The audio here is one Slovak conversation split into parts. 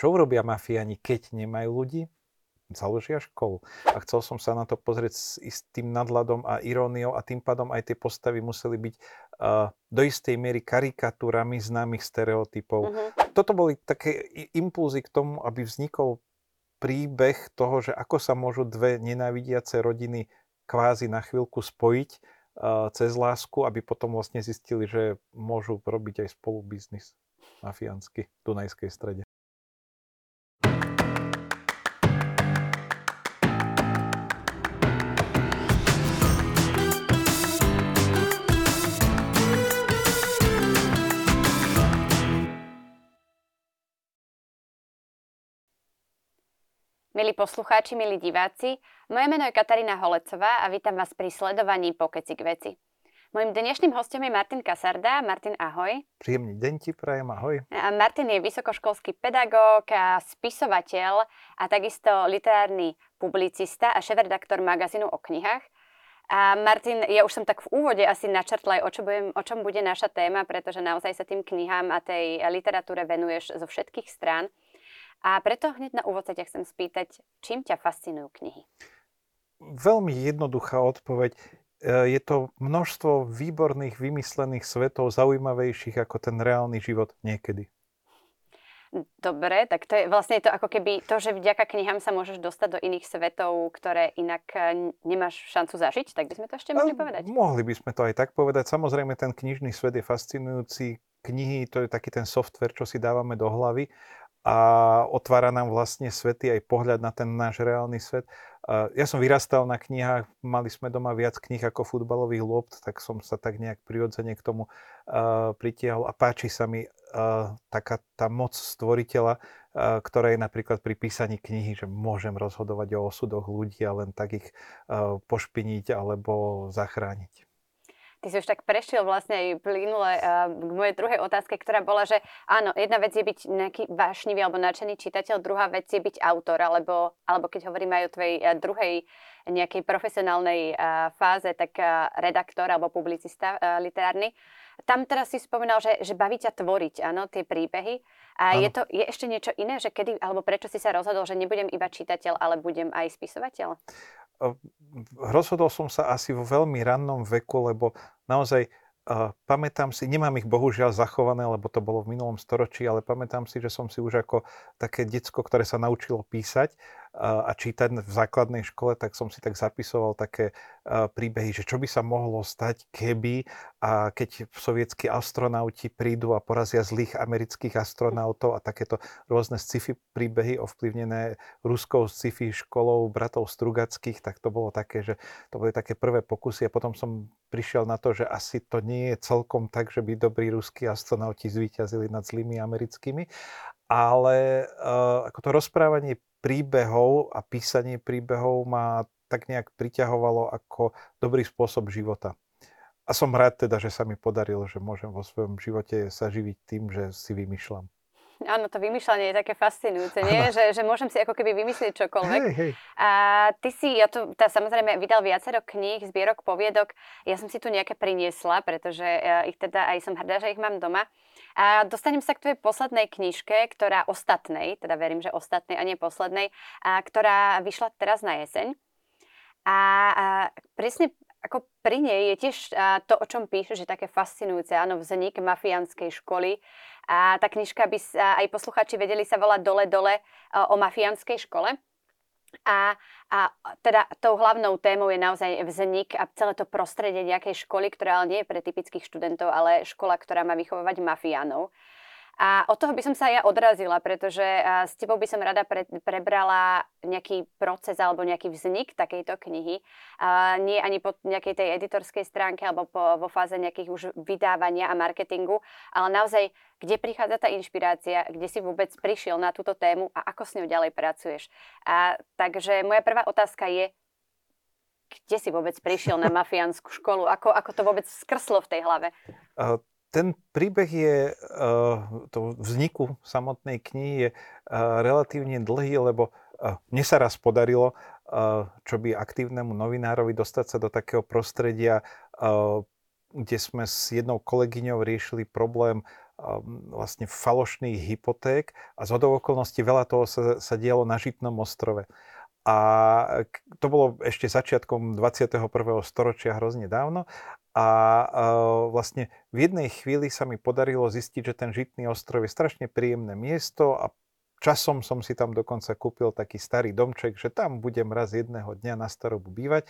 čo urobia mafiáni, keď nemajú ľudí? Založia školu. A chcel som sa na to pozrieť s istým nadladom a iróniou a tým pádom aj tie postavy museli byť uh, do istej miery karikatúrami známych stereotypov. Uh-huh. Toto boli také impulzy k tomu, aby vznikol príbeh toho, že ako sa môžu dve nenávidiace rodiny kvázi na chvíľku spojiť uh, cez lásku, aby potom vlastne zistili, že môžu robiť aj spolu biznis mafiánsky v Dunajskej strede. Milí poslucháči, milí diváci, moje meno je Katarína Holecová a vítam vás pri sledovaní Pokeci k veci. Mojím dnešným hostom je Martin Kasarda. Martin, ahoj. Príjemný deň ti prajem, ahoj. A Martin je vysokoškolský pedagóg, a spisovateľ a takisto literárny publicista a šéf-redaktor magazínu o knihách. A Martin, ja už som tak v úvode asi načrtla aj, o, čo budem, o čom bude naša téma, pretože naozaj sa tým knihám a tej literatúre venuješ zo všetkých strán. A preto hneď na úvod sa ťa chcem spýtať, čím ťa fascinujú knihy? Veľmi jednoduchá odpoveď. E, je to množstvo výborných, vymyslených svetov, zaujímavejších ako ten reálny život niekedy. Dobre, tak to je vlastne to ako keby to, že vďaka knihám sa môžeš dostať do iných svetov, ktoré inak e, nemáš šancu zažiť, tak by sme to ešte mohli povedať? Mohli by sme to aj tak povedať. Samozrejme, ten knižný svet je fascinujúci. Knihy, to je taký ten software, čo si dávame do hlavy a otvára nám vlastne svety aj pohľad na ten náš reálny svet. Ja som vyrastal na knihách, mali sme doma viac kníh ako futbalových lopt, tak som sa tak nejak prirodzene k tomu pritiahol a páči sa mi taká tá moc stvoriteľa, uh, ktorá je napríklad pri písaní knihy, že môžem rozhodovať o osudoch ľudí a len tak ich pošpiniť alebo zachrániť. Ty si už tak prešiel vlastne aj plynule uh, k mojej druhej otázke, ktorá bola, že áno, jedna vec je byť nejaký vášnivý alebo nadšený čitateľ, druhá vec je byť autor, alebo, alebo keď hovoríme aj o tvojej uh, druhej nejakej profesionálnej uh, fáze, tak redaktor alebo publicista literárny. Tam teraz si spomínal, že, že baví ťa tvoriť, áno, tie príbehy. A je, to, je ešte niečo iné, že kedy, alebo prečo si sa rozhodol, že nebudem iba čitateľ, ale budem aj spisovateľ? Rozhodol som sa asi vo veľmi rannom veku, lebo naozaj uh, pamätám si, nemám ich bohužiaľ zachované, lebo to bolo v minulom storočí, ale pamätám si, že som si už ako také decko, ktoré sa naučilo písať a čítať v základnej škole, tak som si tak zapisoval také príbehy, že čo by sa mohlo stať, keby a keď sovietskí astronauti prídu a porazia zlých amerických astronautov a takéto rôzne sci-fi príbehy ovplyvnené ruskou sci-fi školou bratov Strugackých, tak to bolo také, že to boli také prvé pokusy. A potom som prišiel na to, že asi to nie je celkom tak, že by dobrí ruskí astronauti zvíťazili nad zlými americkými. Ale uh, ako to rozprávanie príbehov a písanie príbehov ma tak nejak priťahovalo ako dobrý spôsob života. A som rád teda, že sa mi podarilo, že môžem vo svojom živote sa živiť tým, že si vymýšľam. Áno, to vymýšľanie je také fascinujúce, nie? Že, že môžem si ako keby vymyslieť čokoľvek. Hej, hej. A ty si, ja tu tá, samozrejme vydal viacero kníh, zbierok, poviedok. Ja som si tu nejaké priniesla, pretože ja ich teda aj som hrdá, že ich mám doma. A dostanem sa k tvojej poslednej knižke, ktorá ostatnej, teda verím, že ostatnej a nie poslednej, a ktorá vyšla teraz na jeseň. A, a presne ako pri nej je tiež to, o čom píšeš, že také fascinujúce, áno, vznik mafiánskej školy. A tá knižka by sa, aj posluchači vedeli sa volať Dole, dole o mafiánskej škole. A, a teda tou hlavnou témou je naozaj vznik a celé to prostredie nejakej školy, ktorá ale nie je pre typických študentov, ale škola, ktorá má vychovávať mafiánov. A od toho by som sa ja odrazila, pretože s tebou by som rada pre, prebrala nejaký proces alebo nejaký vznik takejto knihy. A nie ani po nejakej tej editorskej stránke alebo po, vo fáze nejakých už vydávania a marketingu, ale naozaj, kde prichádza tá inšpirácia, kde si vôbec prišiel na túto tému a ako s ňou ďalej pracuješ. A, takže moja prvá otázka je, kde si vôbec prišiel na mafiánsku školu? Ako, ako to vôbec skrslo v tej hlave? Uh, ten príbeh je, uh, to vzniku samotnej knihy je uh, relatívne dlhý, lebo uh, mne sa raz podarilo, čo by aktívnemu novinárovi dostať sa do takého prostredia, kde sme s jednou kolegyňou riešili problém vlastne falošných hypoték a z okolností veľa toho sa, sa dialo na Žitnom ostrove. A to bolo ešte začiatkom 21. storočia hrozne dávno. A vlastne v jednej chvíli sa mi podarilo zistiť, že ten Žitný ostrov je strašne príjemné miesto a Časom som si tam dokonca kúpil taký starý domček, že tam budem raz jedného dňa na starobu bývať.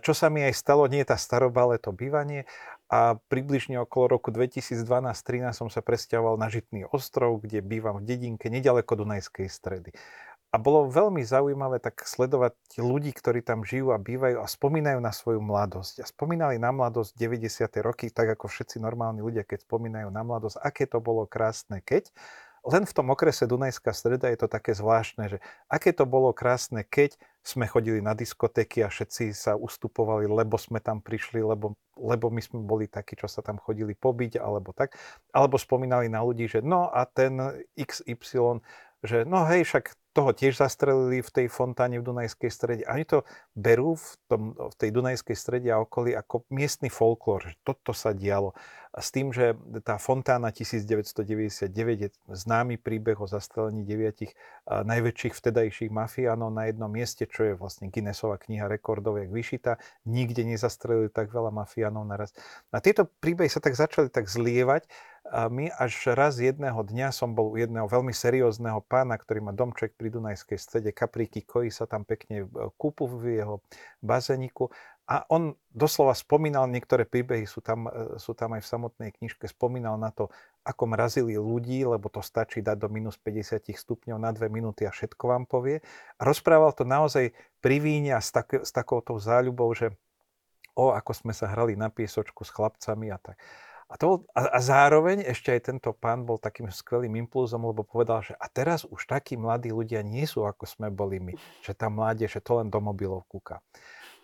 Čo sa mi aj stalo, nie je tá staroba, ale to bývanie. A približne okolo roku 2012-2013 som sa presťahoval na Žitný ostrov, kde bývam v dedinke nedaleko Dunajskej stredy. A bolo veľmi zaujímavé tak sledovať ľudí, ktorí tam žijú a bývajú a spomínajú na svoju mladosť. A spomínali na mladosť 90. roky, tak ako všetci normálni ľudia, keď spomínajú na mladosť, aké to bolo krásne, keď len v tom okrese Dunajská streda je to také zvláštne, že aké to bolo krásne, keď sme chodili na diskotéky a všetci sa ustupovali, lebo sme tam prišli, lebo, lebo my sme boli takí, čo sa tam chodili pobiť, alebo tak. Alebo spomínali na ľudí, že no a ten XY, že no hej, však toho tiež zastrelili v tej fontáne v Dunajskej strede. Oni to berú v, tom, v tej Dunajskej strede a okolí ako miestny folklór, že toto sa dialo. A s tým, že tá fontána 1999 je známy príbeh o zastrelení deviatich najväčších vtedajších mafiánov na jednom mieste, čo je vlastne Guinnessova kniha rekordov, jak vyšita. Nikde nezastrelili tak veľa mafiánov naraz. A tieto príbehy sa tak začali tak zlievať, my až raz jedného dňa som bol u jedného veľmi seriózneho pána, ktorý má domček pri Dunajskej strede, kapríky koji sa tam pekne e, kúpu v jeho bazeniku a on doslova spomínal, niektoré príbehy sú tam, e, sú tam aj v samotnej knižke, spomínal na to, ako mrazili ľudí, lebo to stačí dať do minus 50 stupňov na dve minúty a všetko vám povie. A rozprával to naozaj pri víne a s, tak, s takouto záľubou, že o, ako sme sa hrali na piesočku s chlapcami a tak. A, to a, a zároveň ešte aj tento pán bol takým skvelým impulzom, lebo povedal, že a teraz už takí mladí ľudia nie sú, ako sme boli my. Že tá mládež, že to len do mobilov kúka.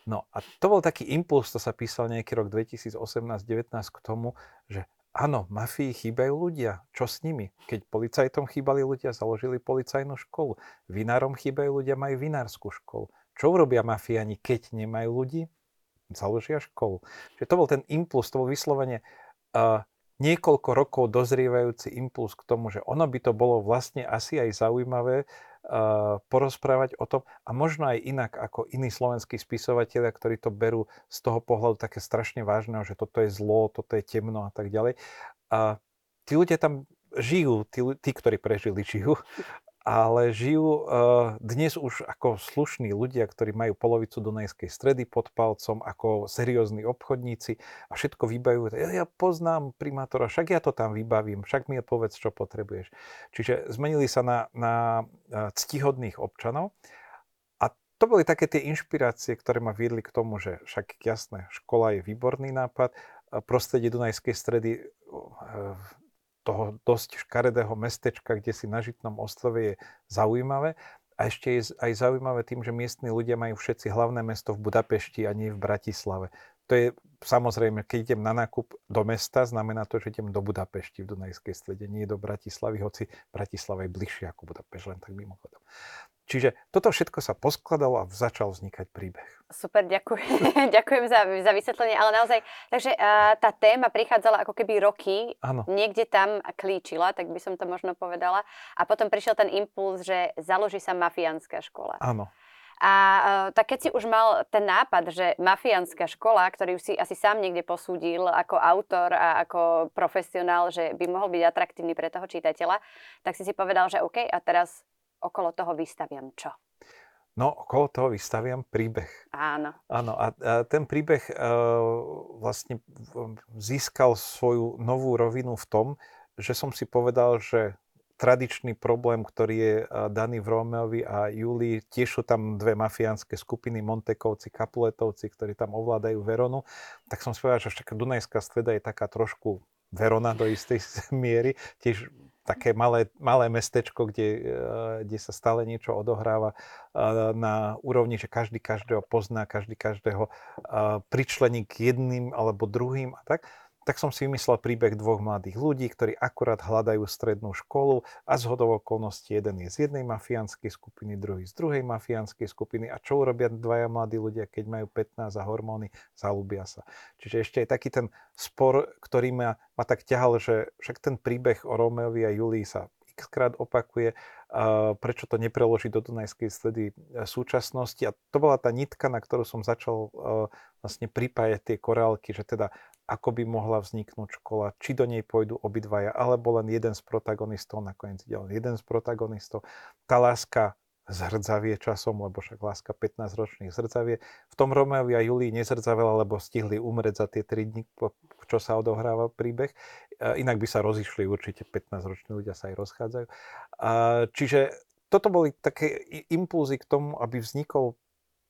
No a to bol taký impuls, to sa písal nejaký rok 2018-19 k tomu, že áno, mafii chýbajú ľudia. Čo s nimi? Keď policajtom chýbali ľudia, založili policajnú školu. Vinárom chýbajú ľudia, majú vinárskú školu. Čo urobia mafiani, keď nemajú ľudí? Založia školu. Čiže to bol ten impuls, to bol vyslovene niekoľko rokov dozrievajúci impuls k tomu, že ono by to bolo vlastne asi aj zaujímavé porozprávať o tom a možno aj inak ako iní slovenskí spisovatelia, ktorí to berú z toho pohľadu také strašne vážneho, že toto je zlo, toto je temno a tak ďalej. A tí ľudia tam žijú, tí, tí ktorí prežili, žijú ale žijú uh, dnes už ako slušní ľudia, ktorí majú polovicu Dunajskej stredy pod palcom, ako seriózni obchodníci a všetko vybavujú. Ja, ja poznám primátora, však ja to tam vybavím, však mi povedz, čo potrebuješ. Čiže zmenili sa na, na ctihodných občanov a to boli také tie inšpirácie, ktoré ma viedli k tomu, že však jasné, škola je výborný nápad, prostredie Dunajskej stredy toho dosť škaredého mestečka, kde si na Žitnom ostrove je zaujímavé. A ešte je aj zaujímavé tým, že miestni ľudia majú všetci hlavné mesto v Budapešti a nie v Bratislave. To je samozrejme, keď idem na nákup do mesta, znamená to, že idem do Budapešti v Dunajskej strede, nie do Bratislavy, hoci Bratislava je bližšie ako Budapešť, len tak mimochodom. Čiže toto všetko sa poskladalo a začal vznikať príbeh. Super, ďakujem, ďakujem za, za vysvetlenie, ale naozaj, takže uh, tá téma prichádzala ako keby roky, ano. niekde tam klíčila, tak by som to možno povedala, a potom prišiel ten impuls, že založí sa mafiánska škola. Áno. A uh, tak keď si už mal ten nápad, že mafiánska škola, ktorý si asi sám niekde posúdil ako autor a ako profesionál, že by mohol byť atraktívny pre toho čitateľa, tak si si povedal, že OK, a teraz okolo toho vystaviam čo? No, okolo toho vystaviam príbeh. Áno. Áno, a, a ten príbeh uh, vlastne získal svoju novú rovinu v tom, že som si povedal, že tradičný problém, ktorý je daný v Rómeovi a Júlii, tiež sú tam dve mafiánske skupiny, Montekovci, Kapuletovci, ktorí tam ovládajú Veronu, tak som si povedal, že však Dunajská streda je taká trošku Verona do istej miery, tiež také malé, malé mestečko, kde, eh, kde sa stále niečo odohráva eh, na úrovni, že každý každého pozná, každý každého eh, pričlení k jedným alebo druhým a tak, tak som si vymyslel príbeh dvoch mladých ľudí, ktorí akurát hľadajú strednú školu a z hodov okolností jeden je z jednej mafiánskej skupiny, druhý z druhej mafiánskej skupiny. A čo urobia dvaja mladí ľudia, keď majú 15 a hormóny, zalúbia sa. Čiže ešte aj taký ten spor, ktorý ma, ma tak ťahal, že však ten príbeh o Romeovi a Julii sa x krát opakuje, prečo to nepreložiť do Dunajskej sledy e, súčasnosti. A to bola tá nitka, na ktorú som začal e, vlastne pripájať tie korálky, že teda ako by mohla vzniknúť škola, či do nej pôjdu obidvaja, alebo len jeden z protagonistov, nakoniec ide len jeden z protagonistov. Tá láska zhrdzavie časom, lebo však láska 15-ročných zhrdzavie. V tom Romeovi a Julii nezrdzavela, lebo stihli umrieť za tie 3 dní, čo sa odohráva príbeh. Inak by sa rozišli určite, 15-roční ľudia sa aj rozchádzajú. Čiže toto boli také impulzy k tomu, aby vznikol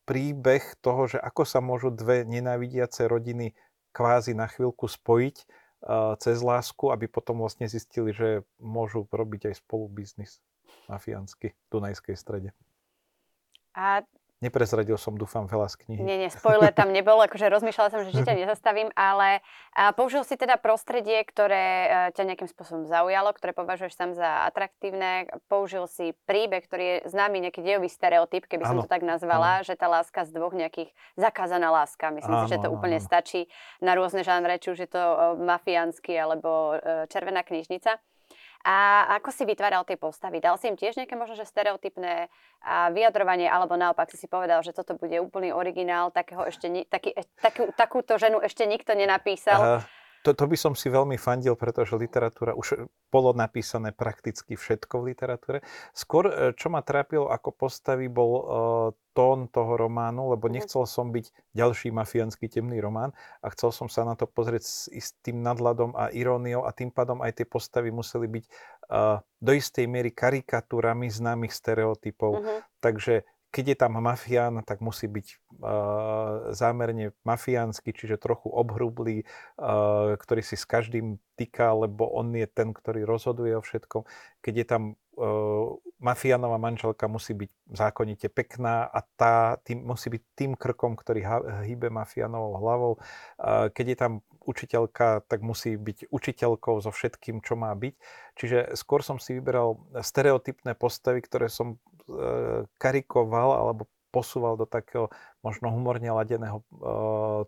príbeh toho, že ako sa môžu dve nenávidiace rodiny kvázi na chvíľku spojiť uh, cez lásku, aby potom vlastne zistili, že môžu robiť aj spolu biznis mafiánsky v Dunajskej strede. A Neprezradil som, dúfam, veľa z knihy. Nie, nie, spoiler tam nebol, akože rozmýšľala som, že či ťa nezastavím, ale a použil si teda prostredie, ktoré e, ťa nejakým spôsobom zaujalo, ktoré považuješ tam za atraktívne. Použil si príbeh, ktorý je známy nejaký dejový stereotyp, keby som ano, to tak nazvala, ano. že tá láska z dvoch nejakých zakázaná láska. Myslím ano, si, že to ano, úplne ano. stačí na rôzne žánre, či už je to e, mafiánsky alebo e, červená knižnica. A ako si vytváral tie postavy? Dal si im tiež nejaké možno, že stereotypné vyjadrovanie, alebo naopak si si povedal, že toto bude úplný originál, takého ešte, taký, e, takú, takúto ženu ešte nikto nenapísal? Uh, to, to by som si veľmi fandil, pretože literatúra, už bolo napísané prakticky všetko v literatúre. Skôr, e, čo ma trápilo ako postavy, bol uh, tón toho románu, lebo mhm. nechcel som byť ďalší mafiánsky temný román a chcel som sa na to pozrieť s istým nadladom a iróniou a tým pádom aj tie postavy museli byť uh, do istej miery karikatúrami známych stereotypov. Uh-huh. Takže keď je tam mafián, tak musí byť uh, zámerne mafiánsky, čiže trochu obhrublý, uh, ktorý si s každým týka, lebo on je ten, ktorý rozhoduje o všetkom. Keď je tam uh, mafiánová manželka, musí byť zákonite pekná a tá tým, musí byť tým krkom, ktorý hýbe mafiánovou hlavou. Uh, keď je tam učiteľka, tak musí byť učiteľkou so všetkým, čo má byť. Čiže skôr som si vyberal stereotypné postavy, ktoré som E, karikoval alebo posúval do takého možno humorne ladeného e,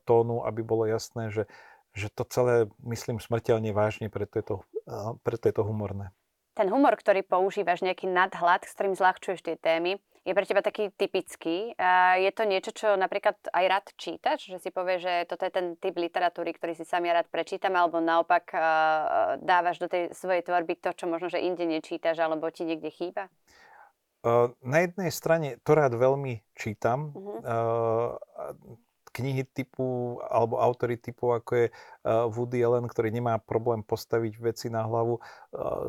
tónu, aby bolo jasné, že, že to celé myslím smrteľne vážne, preto je to, e, preto je to humorné. Ten humor, ktorý používaš, nejaký nadhľad, s ktorým zľahčuješ tie témy, je pre teba taký typický. Je to niečo, čo napríklad aj rád čítaš? Že si povie, že toto je ten typ literatúry, ktorý si sami rád prečítam, alebo naopak dávaš do tej svojej tvorby to, čo možno, že inde nečítaš, alebo ti niekde chýba? Na jednej strane to rád veľmi čítam. Uh-huh. Knihy typu, alebo autory typu, ako je Woody Allen, ktorý nemá problém postaviť veci na hlavu,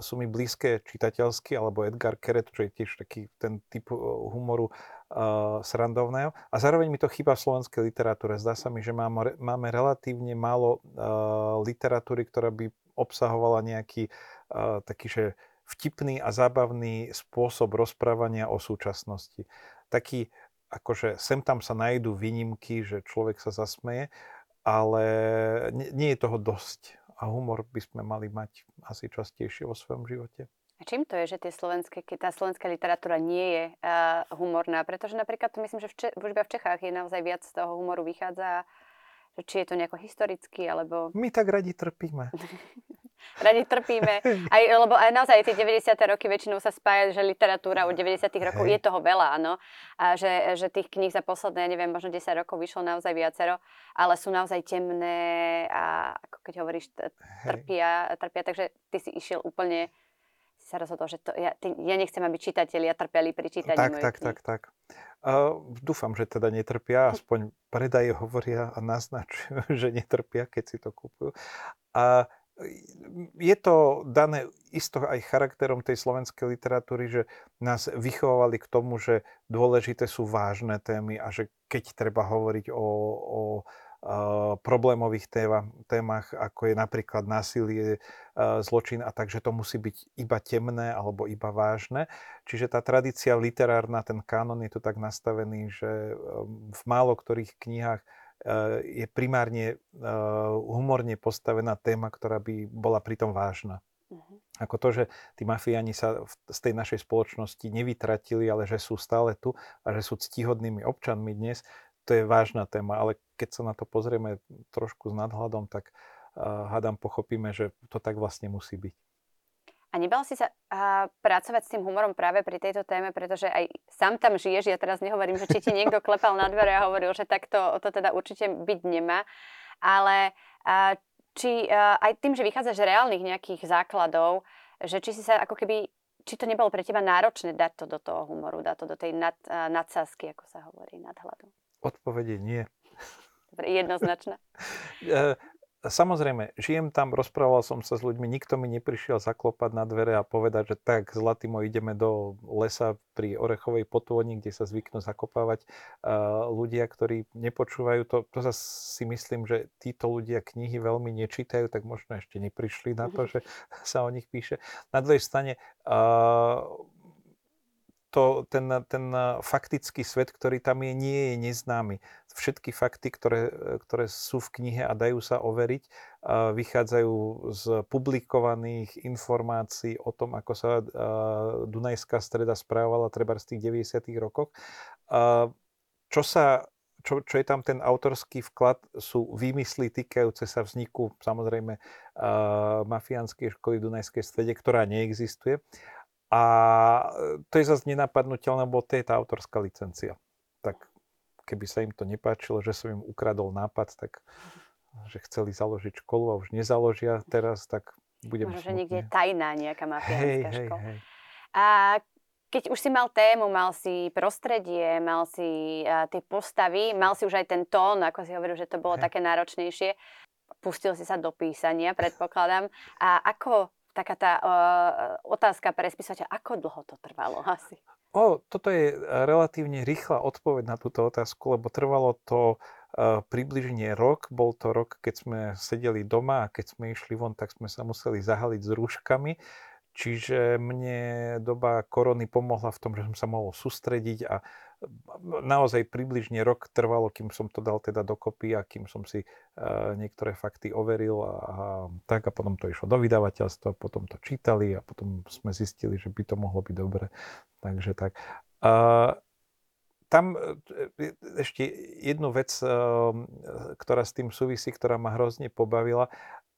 sú mi blízke čitateľsky, alebo Edgar Keret, čo je tiež taký ten typ humoru srandovného. A zároveň mi to chýba v slovenskej literatúre. Zdá sa mi, že máme, máme relatívne málo literatúry, ktorá by obsahovala nejaký taký, že vtipný a zábavný spôsob rozprávania o súčasnosti. Taký, akože sem tam sa nájdú výnimky, že človek sa zasmeje, ale nie, je toho dosť. A humor by sme mali mať asi častejšie vo svojom živote. A čím to je, že tie slovenské, tá slovenská literatúra nie je uh, humorná? Pretože napríklad to myslím, že v, Če- v Čechách je naozaj viac z toho humoru vychádza, že či je to nejako historicky, alebo... My tak radi trpíme. radi trpíme. Aj, lebo aj naozaj tie 90. roky väčšinou sa spája, že literatúra od 90. rokov Hej. je toho veľa, áno. A že, že tých kníh za posledné, neviem, možno 10 rokov vyšlo naozaj viacero, ale sú naozaj temné a ako keď hovoríš, trpia, trpia. Takže ty si išiel úplne si sa rozhodol, že to, ja, ty, ja nechcem, aby čitatelia trpeli pri čítaní Tak, tak, tak, tak. Uh, dúfam, že teda netrpia, aspoň predaje hovoria a naznačujú, že netrpia, keď si to kúpujú. A je to dané isto aj charakterom tej slovenskej literatúry, že nás vychovávali k tomu, že dôležité sú vážne témy a že keď treba hovoriť o, o problémových téma, témach, ako je napríklad násilie, zločin a tak, že to musí byť iba temné alebo iba vážne. Čiže tá tradícia literárna, ten kánon je tu tak nastavený, že v málo ktorých knihách je primárne humorne postavená téma, ktorá by bola pritom vážna. Uh-huh. Ako to, že tí mafiáni sa z tej našej spoločnosti nevytratili, ale že sú stále tu a že sú ctihodnými občanmi dnes, to je vážna téma. Ale keď sa na to pozrieme trošku s nadhľadom, tak uh, hádam pochopíme, že to tak vlastne musí byť. A nebal si sa a, pracovať s tým humorom práve pri tejto téme, pretože aj sám tam žiješ, ja teraz nehovorím, že či ti niekto klepal na dvere a hovoril, že takto to teda určite byť nemá, ale a, či a, aj tým, že vychádzaš z reálnych nejakých základov, že či si sa ako keby, či to nebolo pre teba náročné dať to do toho humoru, dať to do tej nad, nadsázky, ako sa hovorí, nadhľadu. Odpovede nie. Dobre, jednoznačné. Samozrejme, žijem tam, rozprával som sa s ľuďmi, nikto mi neprišiel zaklopať na dvere a povedať, že tak, zlatý môj, ideme do lesa pri Orechovej potôni, kde sa zvyknú zakopávať uh, ľudia, ktorí nepočúvajú. To, to sa si myslím, že títo ľudia knihy veľmi nečítajú, tak možno ešte neprišli na to, mhm. že sa o nich píše. Na druhej strane, uh, to, ten, ten faktický svet, ktorý tam je, nie je neznámy. Všetky fakty, ktoré, ktoré sú v knihe a dajú sa overiť, vychádzajú z publikovaných informácií o tom, ako sa Dunajská streda správala treba z tých 90. rokoch. Čo sa čo, čo je tam ten autorský vklad, sú výmysly týkajúce sa vzniku samozrejme uh, mafiánskej školy Dunajskej strede, ktorá neexistuje. A e, to je zase nenapadnutelné, lebo to je tá autorská licencia. Tak keby sa im to nepáčilo, že som im ukradol nápad, tak že chceli založiť školu a už nezaložia teraz, tak budem Možno, že niekde je tajná nejaká mafiánska hej, škola. Hej, hej. A keď už si mal tému, mal si prostredie, mal si uh, tie postavy, mal si už aj ten tón, ako si hovoril, že to bolo hej. také náročnejšie, pustil si sa do písania, predpokladám. A ako taká tá uh, otázka pre spisovateľa, ako dlho to trvalo asi? O, toto je relatívne rýchla odpoveď na túto otázku, lebo trvalo to uh, približne rok. Bol to rok, keď sme sedeli doma a keď sme išli von, tak sme sa museli zahaliť s rúškami. Čiže mne doba korony pomohla v tom, že som sa mohol sústrediť a naozaj približne rok trvalo, kým som to dal teda dokopy a kým som si uh, niektoré fakty overil a, a tak a potom to išlo do vydavateľstva, potom to čítali a potom sme zistili, že by to mohlo byť dobre. Takže tak. Uh, tam e, ešte jednu vec, ktorá s tým súvisí, ktorá ma hrozne pobavila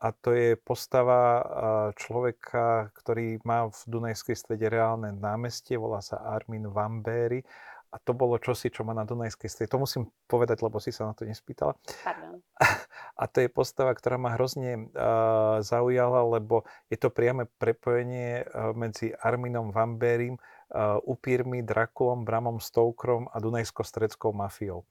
a to je postava človeka, ktorý má v Dunajskej strede reálne námestie, volá sa Armin Vambéry a to bolo čosi, čo má na Dunajskej strede. To musím povedať, lebo si sa na to nespýtala. Pardon. A to je postava, ktorá ma hrozne uh, zaujala, lebo je to priame prepojenie uh, medzi Arminom Vambérim, uh, upírmi, Drakulom, Bramom Stoukrom a Dunajsko-stredskou mafiou.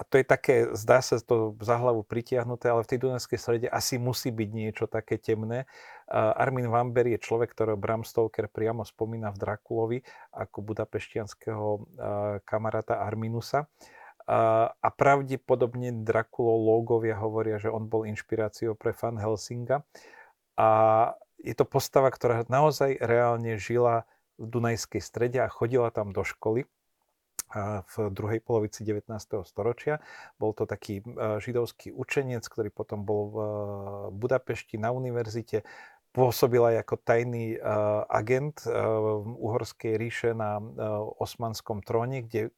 A to je také, zdá sa to za hlavu pritiahnuté, ale v tej Dunajskej strede asi musí byť niečo také temné. Armin Vamber je človek, ktorého Bram Stoker priamo spomína v Drakulovi ako budapeštianského uh, kamaráta Arminusa. A pravdepodobne Drakulológovia hovoria, že on bol inšpiráciou pre Fan Helsinga. A je to postava, ktorá naozaj reálne žila v Dunajskej strede a chodila tam do školy v druhej polovici 19. storočia. Bol to taký židovský učenec, ktorý potom bol v Budapešti na univerzite, pôsobil aj ako tajný uh, agent uh, Uhorskej ríše na osmanskom tróne, kde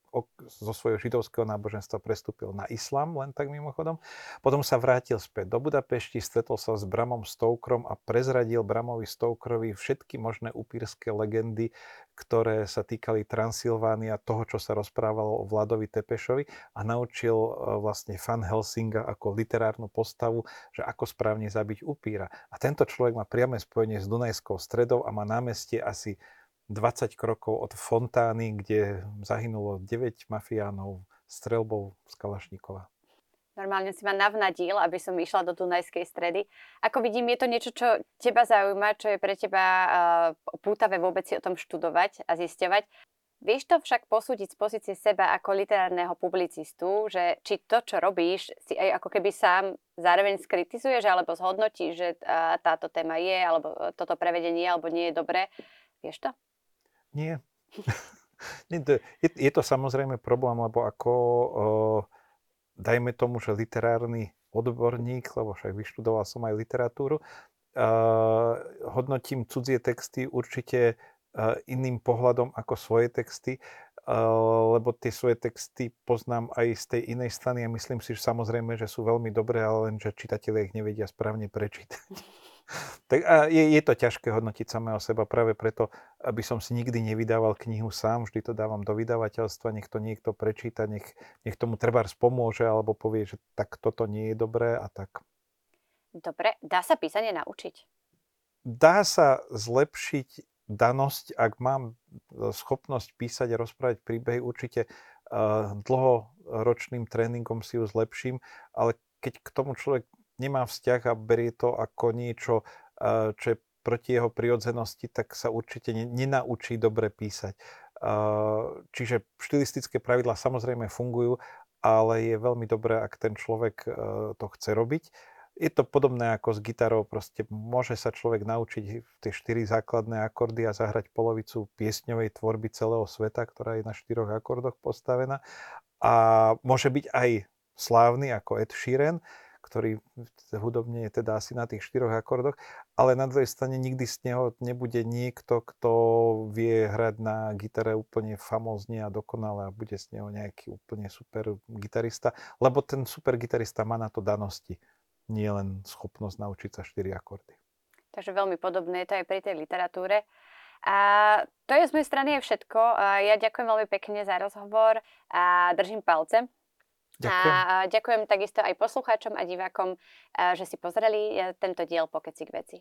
zo svojho židovského náboženstva prestúpil na islám, len tak mimochodom. Potom sa vrátil späť do Budapešti, stretol sa s Bramom Stoukrom a prezradil Bramovi Stoukrovi všetky možné upírske legendy, ktoré sa týkali Transylvánia, toho, čo sa rozprávalo o Vladovi Tepešovi a naučil e, vlastne Fan Helsinga ako literárnu postavu, že ako správne zabiť upíra. A tento človek má priame spojenie s Dunajskou stredou a má námestie asi 20 krokov od fontány, kde zahynulo 9 mafiánov strelbou z Kalašníkova. Normálne si ma navnadil, aby som išla do Dunajskej stredy. Ako vidím, je to niečo, čo teba zaujíma, čo je pre teba uh, pútavé vôbec si o tom študovať a zisťovať. Vieš to však posúdiť z pozície seba ako literárneho publicistu, že či to, čo robíš, si aj ako keby sám zároveň skritizuješ alebo zhodnotíš, že uh, táto téma je, alebo toto prevedenie alebo nie je dobré. Vieš to? Nie. Nie to, je, je to samozrejme problém, lebo ako uh, dajme tomu, že literárny odborník, lebo však vyštudoval som aj literatúru, uh, hodnotím cudzie texty určite uh, iným pohľadom ako svoje texty, uh, lebo tie svoje texty poznám aj z tej inej strany a myslím si, že samozrejme, že sú veľmi dobré, ale len, že čitatelia ich nevedia správne prečítať. tak a je, je to ťažké hodnotiť samého seba práve preto, aby som si nikdy nevydával knihu sám, vždy to dávam do vydavateľstva, nech to niekto prečíta, nech, nech tomu treba pomôže alebo povie, že tak toto nie je dobré a tak. Dobre, dá sa písanie naučiť? Dá sa zlepšiť danosť, ak mám schopnosť písať a rozprávať príbehy, určite uh, dlhoročným tréningom si ju zlepším, ale keď k tomu človek nemá vzťah a berie to ako niečo, čo je proti jeho prirodzenosti, tak sa určite nenaučí dobre písať. Čiže štilistické pravidlá samozrejme fungujú, ale je veľmi dobré, ak ten človek to chce robiť. Je to podobné ako s gitarou, proste môže sa človek naučiť tie štyri základné akordy a zahrať polovicu piesňovej tvorby celého sveta, ktorá je na štyroch akordoch postavená. A môže byť aj slávny ako Ed Sheeran, ktorý hudobne je teda asi na tých štyroch akordoch, ale na druhej strane nikdy z neho nebude niekto, kto vie hrať na gitare úplne famózne a dokonale a bude z neho nejaký úplne super gitarista, lebo ten super gitarista má na to danosti, nie len schopnosť naučiť sa štyri akordy. Takže veľmi podobné je to aj pri tej literatúre. A to je z mojej strany aj všetko. Ja ďakujem veľmi pekne za rozhovor a držím palce Ďakujem. A ďakujem takisto aj poslucháčom a divákom, že si pozreli e, tento diel Pokeci k veci.